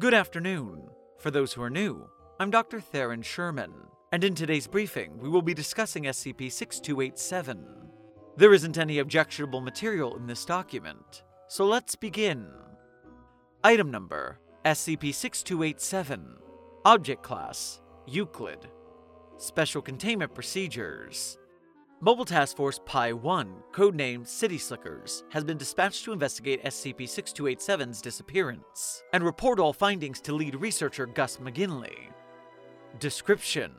Good afternoon. For those who are new, I'm Dr. Theron Sherman, and in today's briefing, we will be discussing SCP 6287. There isn't any objectionable material in this document, so let's begin. Item number SCP 6287. Object Class Euclid. Special Containment Procedures Mobile Task Force Pi 1, codenamed City Slickers, has been dispatched to investigate SCP 6287's disappearance and report all findings to lead researcher Gus McGinley. Description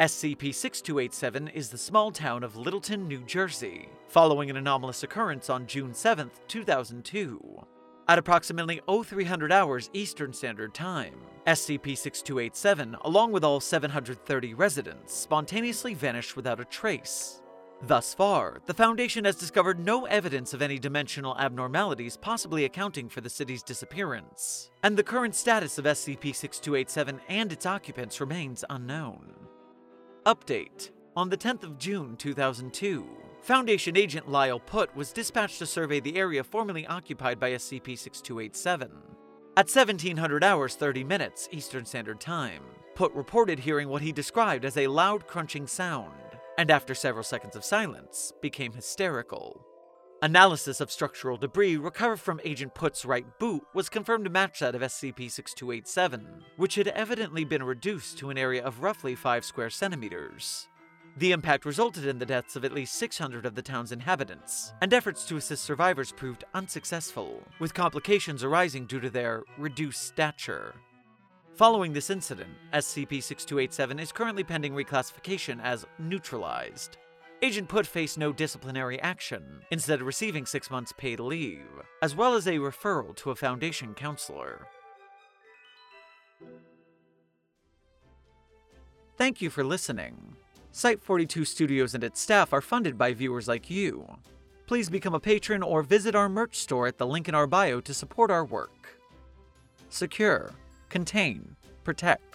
SCP 6287 is the small town of Littleton, New Jersey, following an anomalous occurrence on June 7, 2002. At approximately 0300 hours Eastern Standard Time, SCP-6287, along with all 730 residents, spontaneously vanished without a trace. Thus far, the Foundation has discovered no evidence of any dimensional abnormalities possibly accounting for the city's disappearance, and the current status of SCP-6287 and its occupants remains unknown. Update On the 10th of June 2002, Foundation agent Lyle Putt was dispatched to survey the area formerly occupied by SCP-6287. At 1700 hours 30 minutes Eastern Standard Time, Putt reported hearing what he described as a loud crunching sound, and after several seconds of silence, became hysterical. Analysis of structural debris recovered from Agent Putt's right boot was confirmed to match that of SCP-6287, which had evidently been reduced to an area of roughly 5 square centimeters. The impact resulted in the deaths of at least 600 of the town's inhabitants, and efforts to assist survivors proved unsuccessful, with complications arising due to their reduced stature. Following this incident, SCP 6287 is currently pending reclassification as neutralized. Agent Putt faced no disciplinary action, instead receiving six months paid leave, as well as a referral to a Foundation counselor. Thank you for listening. Site 42 Studios and its staff are funded by viewers like you. Please become a patron or visit our merch store at the link in our bio to support our work. Secure, contain, protect.